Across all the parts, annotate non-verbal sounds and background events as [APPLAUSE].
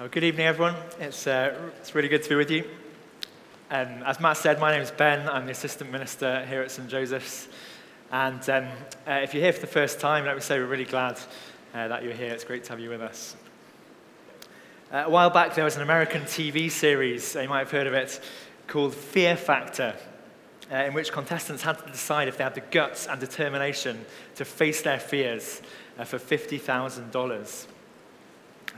Well, good evening, everyone. It's, uh, it's really good to be with you. Um, as Matt said, my name is Ben. I'm the assistant minister here at St. Joseph's. And um, uh, if you're here for the first time, let me say we're really glad uh, that you're here. It's great to have you with us. Uh, a while back, there was an American TV series, you might have heard of it, called Fear Factor, uh, in which contestants had to decide if they had the guts and determination to face their fears uh, for $50,000.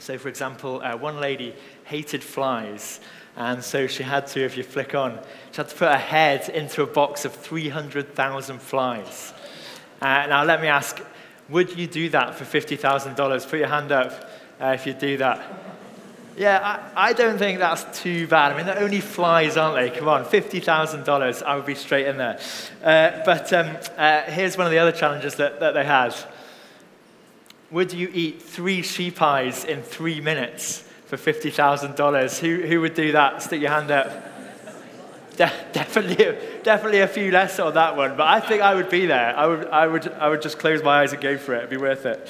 So, for example, uh, one lady hated flies, and so she had to, if you flick on, she had to put her head into a box of 300,000 flies. Uh, now, let me ask would you do that for $50,000? Put your hand up uh, if you do that. Yeah, I, I, don't think that's too bad. I mean, they're only flies, aren't they? Come on, $50,000, I would be straight in there. Uh, but um, uh, here's one of the other challenges that, that they had. Would you eat three sheep eyes in three minutes for $50,000? Who, who would do that? Stick your hand up. De- definitely, definitely a few less on that one, but I think I would be there. I would, I would, I would just close my eyes and go for it. It'd be worth it.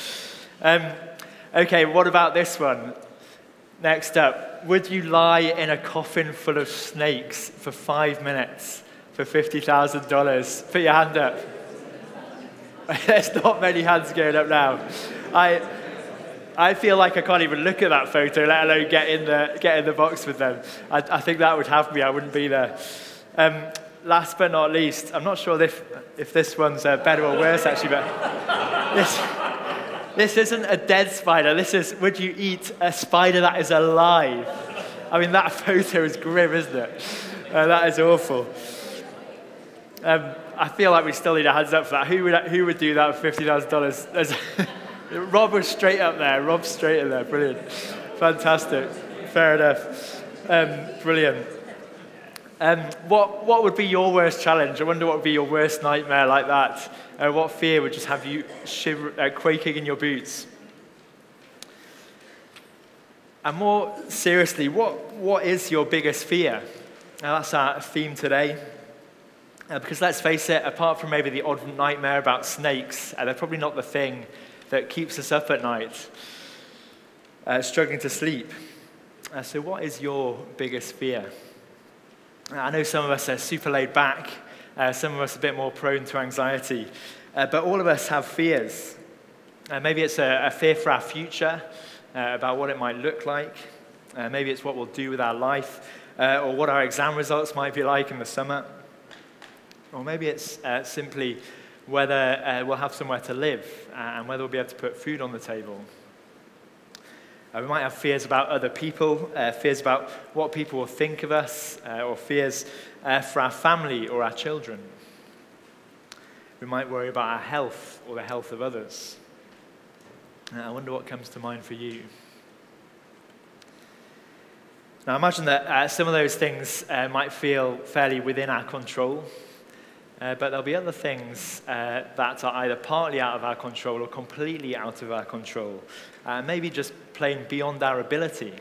Um, okay, what about this one? Next up, would you lie in a coffin full of snakes for five minutes for $50,000? Put your hand up. [LAUGHS] There's not many hands going up now. I, I feel like I can't even look at that photo, let alone get in the, get in the box with them. I, I think that would have me, I wouldn't be there. Um, last but not least, I'm not sure if, if this one's uh, better or worse actually, but this, this isn't a dead spider. This is, would you eat a spider that is alive? I mean, that [LAUGHS] photo is grim, isn't it? Uh, that is awful. Um, I feel like we still need a hands up for that. Who would, who would do that for $50,000? [LAUGHS] Rob was straight up there. Rob's straight in there. Brilliant. Fantastic. Fair enough. Um, brilliant. Um, what, what would be your worst challenge? I wonder what would be your worst nightmare like that. Uh, what fear would just have you shiver, uh, quaking in your boots? And more seriously, what, what is your biggest fear? Now, that's our theme today. Uh, because let's face it, apart from maybe the odd nightmare about snakes, uh, they're probably not the thing that keeps us up at night, uh, struggling to sleep. Uh, so, what is your biggest fear? I know some of us are super laid back, uh, some of us a bit more prone to anxiety, uh, but all of us have fears. Uh, maybe it's a, a, fear for our future, uh, about what it might look like. maybe it's what we'll do with our life, or what our exam results might be like in the summer. Or maybe it's simply whether uh, we'll have somewhere to live uh, and whether we'll be able to put food on the table. Uh, we might have fears about other people, uh, fears about what people will think of us, uh, or fears uh, for our family or our children. We might worry about our health or the health of others. I wonder what comes to mind for you. Now, imagine that some of those things might feel fairly within our control. Uh, but there'll be other things uh, that are either partly out of our control or completely out of our control, uh, maybe just plain beyond our ability.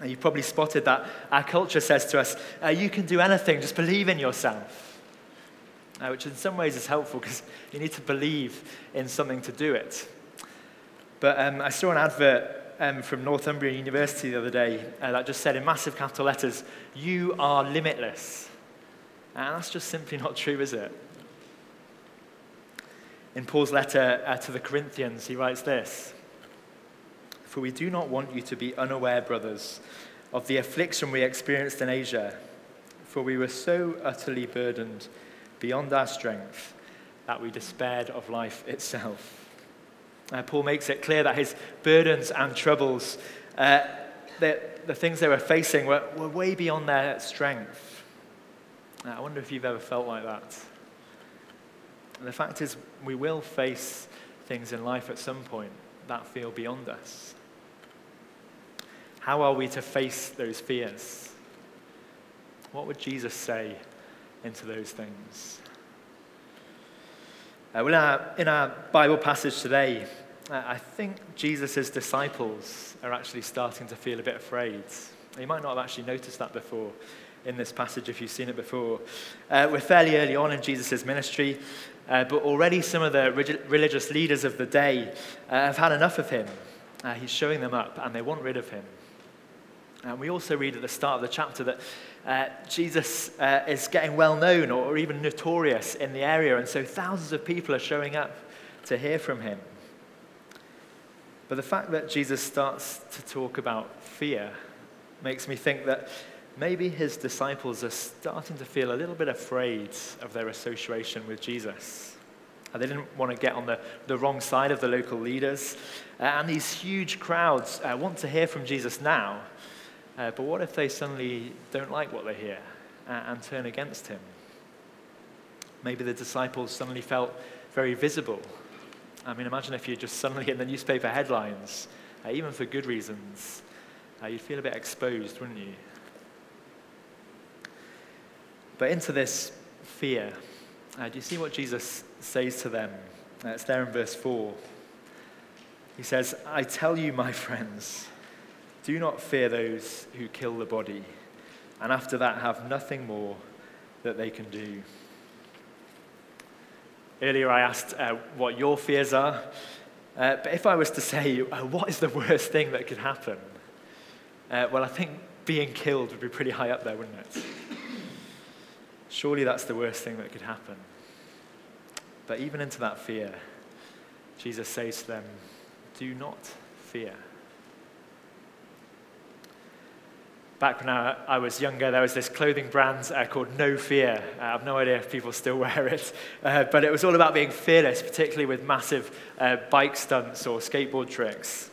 And you've probably spotted that our culture says to us, uh, you can do anything, just believe in yourself. Uh, which in some ways is helpful because you need to believe in something to do it. But um, I saw an advert um, from Northumbria University the other day uh, that just said in massive capital letters, You are limitless. And that's just simply not true, is it? In Paul's letter uh, to the Corinthians, he writes this For we do not want you to be unaware, brothers, of the affliction we experienced in Asia, for we were so utterly burdened beyond our strength that we despaired of life itself. Uh, Paul makes it clear that his burdens and troubles, uh, the, the things they were facing, were, were way beyond their strength. I wonder if you've ever felt like that. And the fact is, we will face things in life at some point that feel beyond us. How are we to face those fears? What would Jesus say into those things? Uh, well, in our, in our Bible passage today, uh, I think Jesus' disciples are actually starting to feel a bit afraid. You might not have actually noticed that before in this passage if you've seen it before. Uh, we're fairly early on in Jesus' ministry, uh, but already some of the religious leaders of the day uh, have had enough of him. Uh, he's showing them up, and they want rid of him. And we also read at the start of the chapter that uh, Jesus uh, is getting well known or, or even notorious in the area, and so thousands of people are showing up to hear from him. But the fact that Jesus starts to talk about fear makes me think that maybe his disciples are starting to feel a little bit afraid of their association with Jesus. Uh, they didn't want to get on the, the wrong side of the local leaders. Uh, and these huge crowds uh, want to hear from Jesus now. Uh, but what if they suddenly don't like what they hear uh, and turn against him? Maybe the disciples suddenly felt very visible. I mean, imagine if you're just suddenly in the newspaper headlines, uh, even for good reasons. you'd feel a bit exposed, wouldn't you? But into this fear, uh, do you see what Jesus says to them? Uh, it's there in verse 4. He says, I tell you, my friends, do not fear those who kill the body, and after that have nothing more that they can do. Earlier, I asked uh, what your fears are. Uh, but if I was to say, uh, what is the worst thing that could happen? Uh, well, I think being killed would be pretty high up there, wouldn't it? Surely that's the worst thing that could happen. But even into that fear, Jesus says to them, Do not fear. Back when I, was younger, there was this clothing brand uh, called No Fear. Uh, I have no idea if people still [LAUGHS] wear it, uh, but it was all about being fearless, particularly with massive uh, bike stunts or skateboard tricks.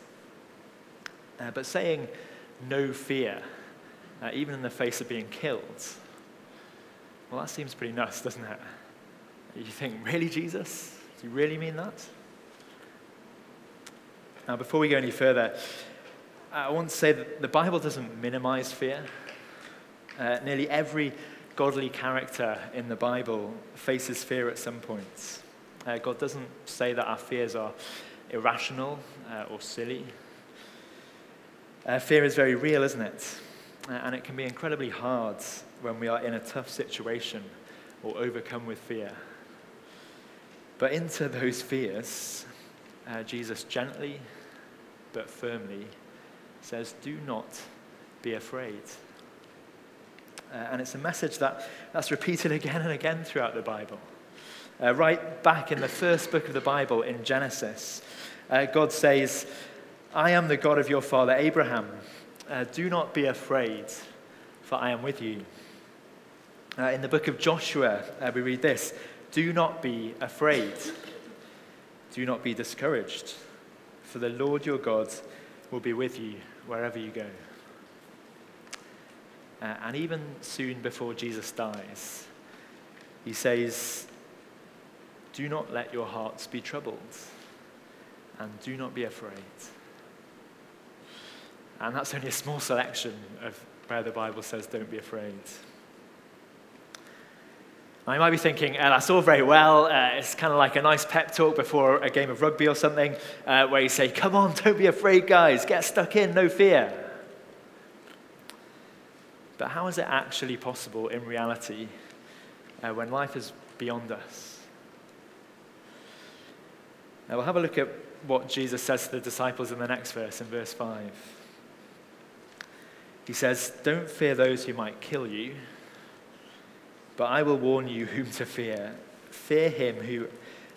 Uh, but saying no fear, uh, even in the face of being killed, well, that seems pretty nuts, doesn't it? You think, really, Jesus? Do you really mean that? Now, before we go any further, I want to say that the Bible doesn't minimize fear. Uh, nearly every godly character in the Bible faces fear at some point. Uh, God doesn't say that our fears are irrational uh, or silly. Uh, fear is very real, isn't it? And it can be incredibly hard when we are in a tough situation or overcome with fear. But into those fears, uh, Jesus gently but firmly says, Do not be afraid. Uh, and it's a message that, that's repeated [LAUGHS] again and again throughout the Bible. Uh, right back in the first book of the Bible, in Genesis, uh, God says, I am the God of your father Abraham. Uh, do not be afraid, for I am with you. Uh, in the book of Joshua, uh, we read this Do not be afraid. Do not be discouraged, for the Lord your God will be with you wherever you go. Uh, and even soon before Jesus dies, he says, Do not let your hearts be troubled, and do not be afraid. And that's only a small selection of where the Bible says, Don't be afraid. Now, you might be thinking, uh, that's all very well. Uh, it's kind of like a nice pep talk before a game of rugby or something, uh, where you say, Come on, [LAUGHS] don't be afraid, guys. Get stuck in, no fear. But how is it actually possible in reality uh, when life is beyond us? Now, we'll have a look at what Jesus says to the disciples in the next verse, in verse 5. He says, Don't fear those who might kill you but I will warn you whom to fear. Fear him who,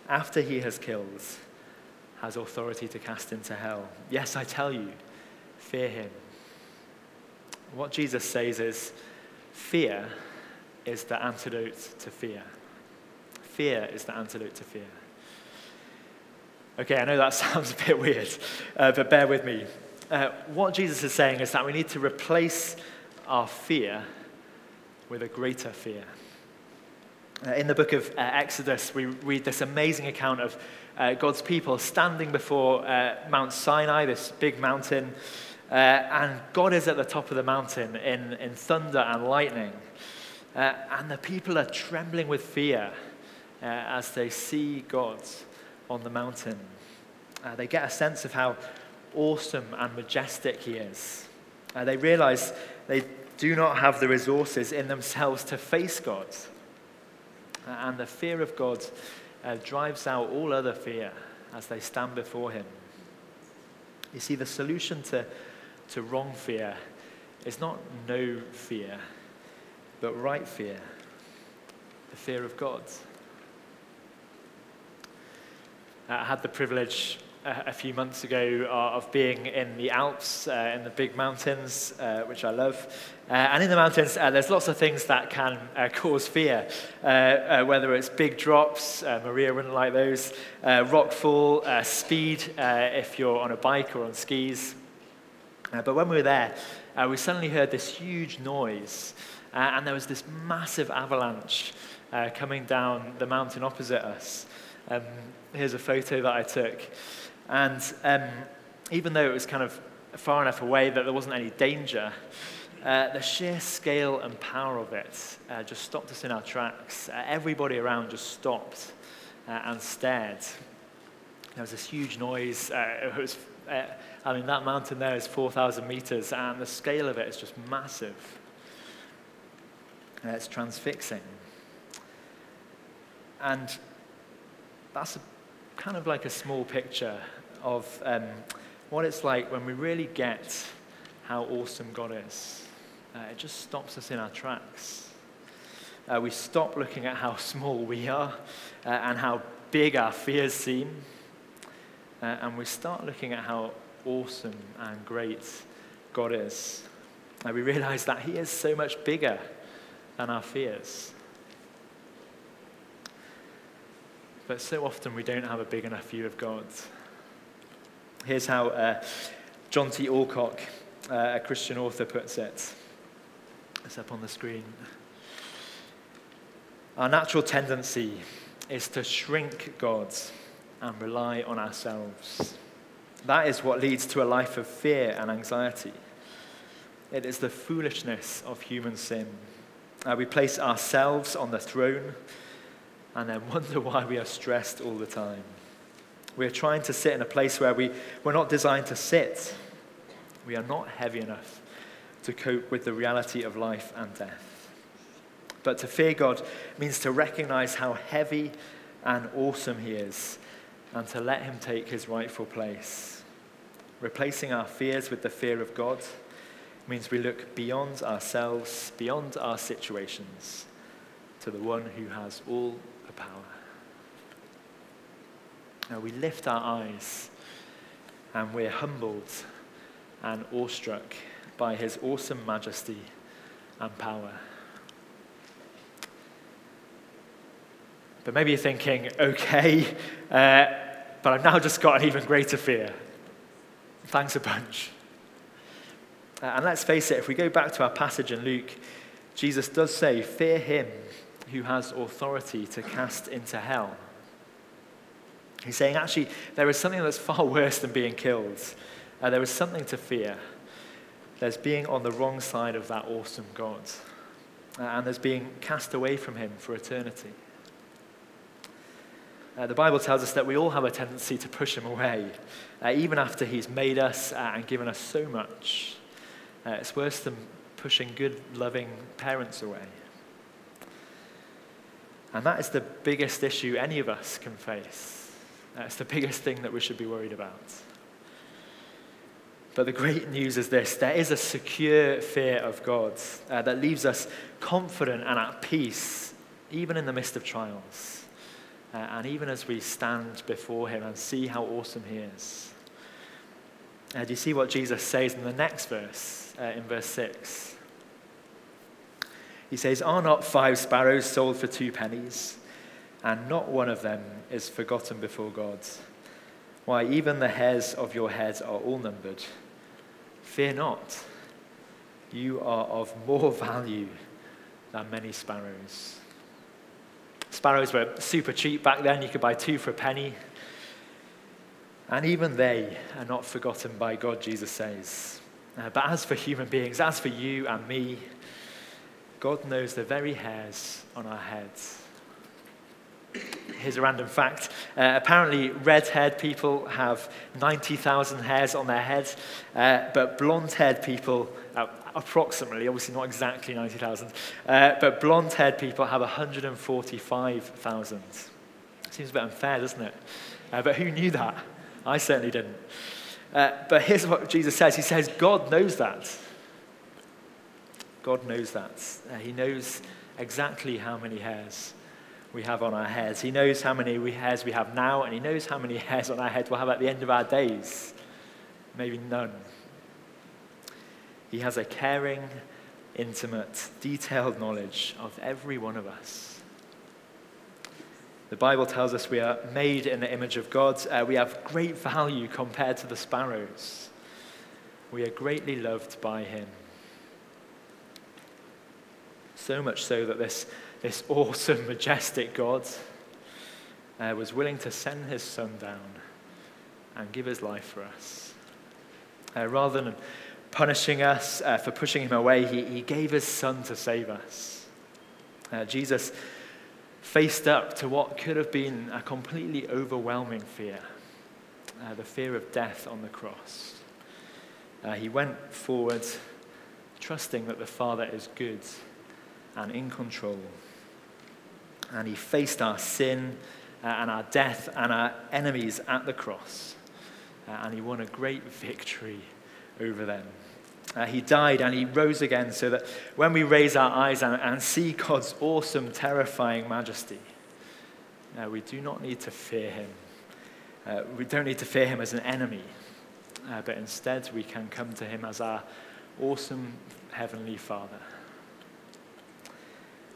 after he has killed, has authority to cast into hell. Yes, I tell you, fear him. What Jesus says is fear is the antidote to fear. Fear is the antidote to fear. Okay, I know that [LAUGHS] sounds a bit weird, uh, but bear with me. Uh, what Jesus is saying is that we need to replace our fear with a greater fear. Uh, in the book of uh, Exodus, we read this amazing account of uh, God's people standing before uh, Mount Sinai, this big mountain, and God is at the top of the mountain in, in thunder and lightning. And the people are trembling with fear as they see God on the mountain. they get a sense of how awesome and majestic He is. Uh, they realize they do not have the resources in themselves to face God. Uh, and the fear of God uh, drives out all other fear as they stand before Him. You see, the solution to, to wrong fear is not no fear, but right fear, the fear of God. Uh, I had the privilege a, few months ago uh, of being in the Alps, uh, in the big mountains, uh, which I love. Uh, and in the mountains, uh, there's lots of things that can uh, cause fear, whether it's big drops, Maria wouldn't like those, rockfall, speed if you're on a bike or on skis. but when we were there, we suddenly heard this huge noise, and there was this massive avalanche coming down the mountain opposite us. Um, here's a photo that I took. And um, even though it was kind of far enough away that there wasn't any danger, uh, the sheer scale and power of it uh, just stopped us in our tracks. Uh, everybody around just stopped uh, and stared. There was this huge noise. Uh, it was, uh, I mean, that mountain there is 4,000 meters, and the scale of it is just massive. it's transfixing. And that's a, kind of like a small picture of um, what it's like when we really get how awesome God is. Uh, it just stops us in our tracks. Uh, we stop looking at how [LAUGHS] small we are uh, and how big our fears seem. Uh, and we start looking at how awesome and great God is. And we realize that He is so much bigger than our fears. But so often we don't have a big enough view of God. Here's how uh, John T. Alcock, uh, a Christian author, puts it. It's up on the screen. Our natural tendency is to shrink God and rely on ourselves. That is what leads to a life of fear and anxiety. It is the foolishness of human sin. Uh, we place ourselves on the throne and then wonder [LAUGHS] why we are stressed all the time. We are trying to sit in a place where we, we're not designed to sit. We are not heavy enough to cope with the reality of life and death. But to fear God means to recognize how heavy and awesome He is and to let Him take His rightful place. Replacing our fears with the fear of God means we look beyond ourselves, beyond our situations, to the one who has all power. Now we lift our eyes and we're humbled and awestruck by his awesome majesty and power. But maybe you're thinking, okay, uh, but I've now just got an even greater fear. Thanks a bunch. Uh, and let's face it, if we go back to our passage in Luke, Jesus does say, Fear him who has authority to cast into hell. He's saying, actually, there is something that's far [LAUGHS] worse than being killed. Uh, there is something to fear. There's being on the wrong side of that awesome God. Uh, and there's being cast away from Him for eternity. Uh, the Bible tells us that we all have a tendency to push Him away, uh, even after He's made us uh, and given us so much. Uh, it's worse than pushing good, loving parents away. And that is the biggest issue any of us can face. That's the biggest thing that we should be worried about. But the great news is this there is a secure fear of God uh, that leaves us confident and at peace, even in the midst of trials. Uh, and even as we stand before Him and see how awesome He is. Uh, do you see what Jesus says in the next verse, uh, in verse 6? He says, Are not five sparrows sold for two pennies? And not one of them is forgotten before God. Why, even the hairs of your head are all numbered. Fear not, you are of more [LAUGHS] value than many sparrows. Sparrows were super cheap back then, you could buy two for a penny. And even they are not forgotten by God, Jesus says. Uh, but as for human beings, as for you and me, God knows the very hairs on our heads. Here's a random fact. Uh, apparently, red haired people have 90,000 hairs on their heads, uh, but blonde haired people, uh, approximately, obviously not exactly 90,000, uh, but blonde haired people have 145,000. Seems a bit unfair, doesn't it? Uh, but who knew that? I certainly didn't. Uh, but here's what Jesus says He says, God knows that. God knows that. Uh, he knows exactly how many hairs we have on our heads. He knows how many hairs we have now, and He knows how many [LAUGHS] hairs on our heads we'll have at the end of our days. Maybe none. He has a caring, intimate, detailed knowledge of every one of us. The Bible tells us we are made in the image of God. Uh, we have great value compared to the sparrows. We are greatly loved by Him. So much so that this, this awesome, [LAUGHS] majestic God uh, was willing to send His Son down and give His life for us. Uh, rather than punishing us uh, for pushing Him away, he, he gave His Son to save us. Uh, Jesus faced up to what could have been a completely overwhelming fear uh, the fear of death on the cross. Uh, he went forward, trusting that the Father is good and in control. And he faced our sin uh, and our death and our enemies at the cross. Uh, and he won a great victory over them. Uh, he died and he rose again so that when we raise our eyes and, and see God's awesome, terrifying majesty, uh, we do not need to fear him. Uh, we don't need to fear him as an enemy, uh, but instead we can come to him as our awesome heavenly Father.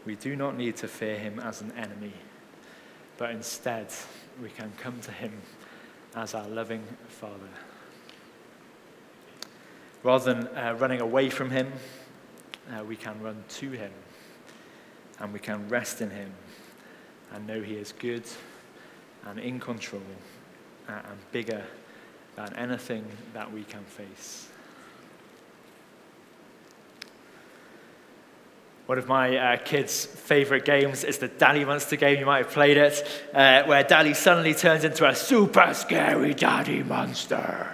We do not need to fear him as an enemy, but instead we can come to him as our loving Father. Rather than uh, running away from Him, uh, we can run to Him and we can rest in Him and know He is good and in control uh, and bigger than anything that we can face. One of my uh, kids' favorite games is the Daddy Monster game. You might have played it, uh, where Daddy suddenly turns into a super scary Daddy Monster.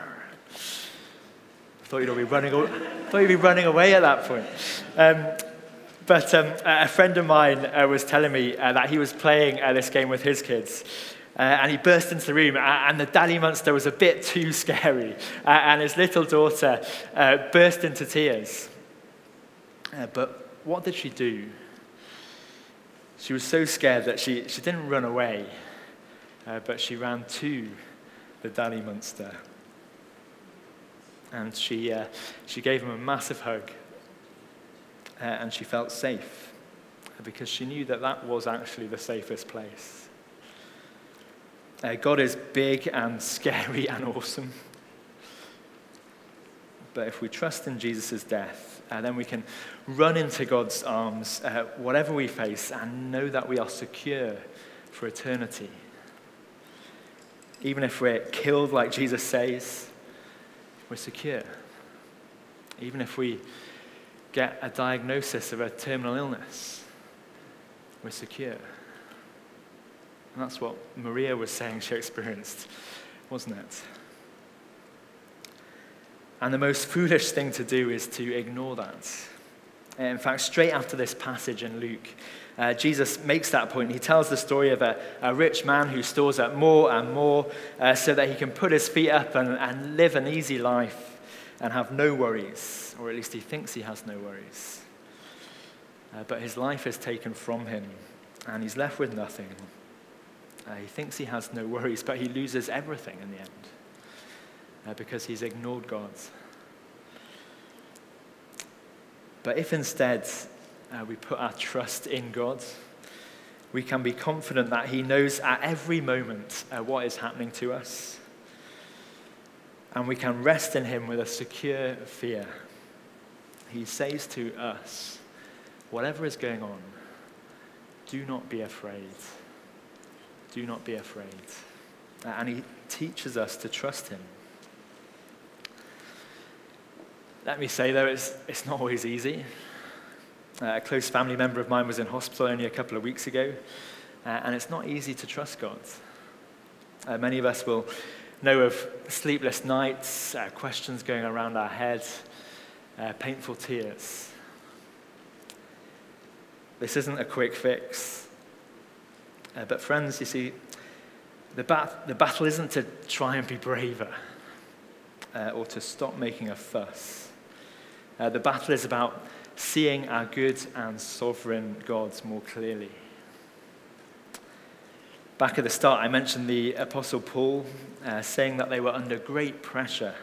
Thought you'd be running, thought you'd be running away at that point. Um, but um, a friend of mine uh, was telling me uh, that he was playing uh, this game with his kids. Uh, and he burst into the room, and the daddy monster was a bit too scary. Uh, and his little daughter uh, burst into tears. but what did she do? She was so scared that she, she didn't run away, but she ran to the daddy monster and she, uh, she gave him a massive hug. Uh, and she felt safe because she knew that that was actually the safest place. Uh, God is big and [LAUGHS] scary and awesome. But if we trust in Jesus' death, uh, then we can run into God's arms, uh, whatever we face, and know that we are secure for eternity. Even if we're killed, like Jesus says, we're secure. Even if we get a diagnosis of a terminal illness, we're secure. And that's what Maria was saying she experienced, wasn't it? And the most foolish thing to do is to ignore that. In fact, straight after this passage in Luke, uh, Jesus makes that point. He tells the story of a, a rich man who stores up more and more uh, so that he can put his feet up and, and live an easy life and have no worries, or at least he thinks he has no worries. Uh, but his life is taken from him and he's left with nothing. Uh, he thinks he has no worries, but he loses everything in the end uh, because he's ignored God. But if instead uh, we put our trust in God, we can be confident that He knows at every moment uh, what is happening to us. And we can rest in Him with a secure fear. He says to us, whatever is going on, do not be afraid. Do not be afraid. Uh, and He teaches us to trust Him. Let me say, though, it's, it's not always easy. Uh, a close family member of mine was in hospital only a couple of weeks ago, uh, and it's not easy to trust God. Uh, many of us will know of sleepless nights, uh, questions going around our head, uh, painful tears. This isn't a quick fix. Uh, but, friends, you see, the, bat- the battle isn't to try and be braver. or to stop making a fuss. Uh, the battle is about seeing our good and sovereign gods more clearly. Back at the start, I mentioned the Apostle Paul uh, saying that they were under great pressure.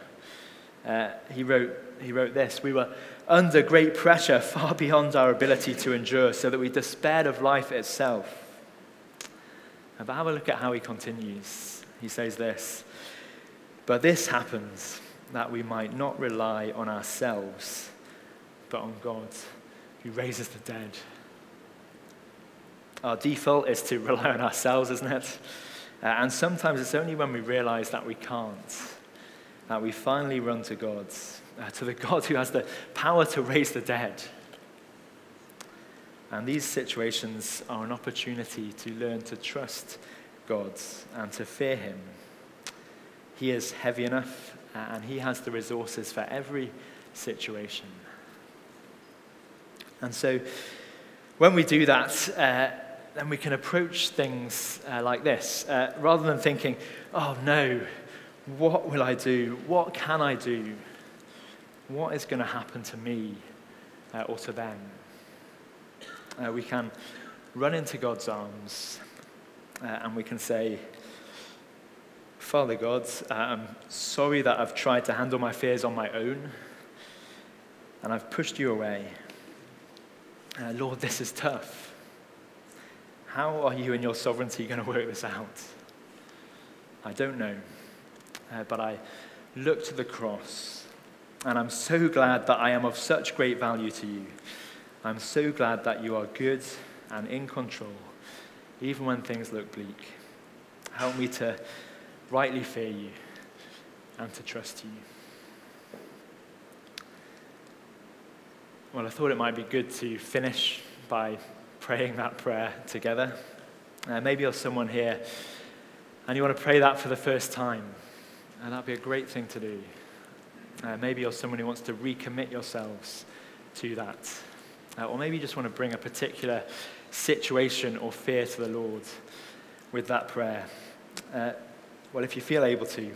Uh, he, wrote, he wrote this We were under great pressure, [LAUGHS] far beyond our ability to endure, so that we despaired of life itself. But have a look at how he continues. He says this But this happens that we might not rely on ourselves, but on God who raises the dead. Our default is to [LAUGHS] rely on ourselves, isn't it? Uh, and sometimes it's only when we realize that we can't that we finally run to God, uh, to the [LAUGHS] God who has the power to raise the dead. And these situations are an opportunity to learn to trust God and to fear Him. He is heavy enough and He has the resources for every situation. And so, when we do that, uh, then we can approach things uh, like this. Uh, rather than thinking, oh no, what will I do? What can I do? What is going to happen to me uh, or to them? Uh, we can run into God's arms uh, and we can say, Father God, I'm sorry that I've tried to handle my fears on my own and I've pushed you away. Uh, Lord, this is tough. How are you and your sovereignty going to work this out? I don't know. Uh, but I look to the cross, and I'm so glad that I am of such great value to you. I'm so glad that you are good and in control, even when things look bleak. Help me to rightly fear you and to trust you. Well, I thought it might be good to finish by praying that prayer together. Uh, maybe you're someone here and you want to pray that for the first time. And that'd be a great thing to do. Uh, maybe you're someone who wants to recommit yourselves to that. Uh, or maybe you just want to bring a particular situation or fear to the Lord with that prayer. Well, if you feel able to,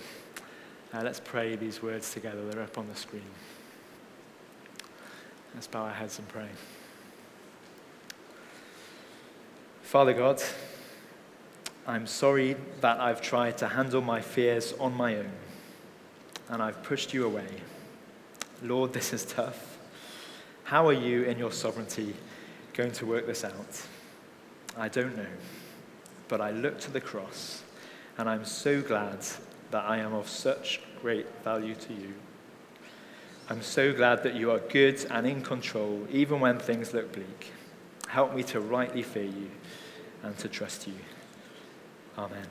uh, let's pray these words together. They're up on the screen. Let's bow our heads and pray. Father God, I'm sorry that I've tried to handle my fears on my own and I've pushed you away. Lord, this is tough. How are you in your sovereignty going to work this out? I don't know. But I look to the cross and I'm so glad that I am of such great value to you. I'm so glad that you are good and in control even when things look bleak. Help me to rightly fear you and to trust you. Amen.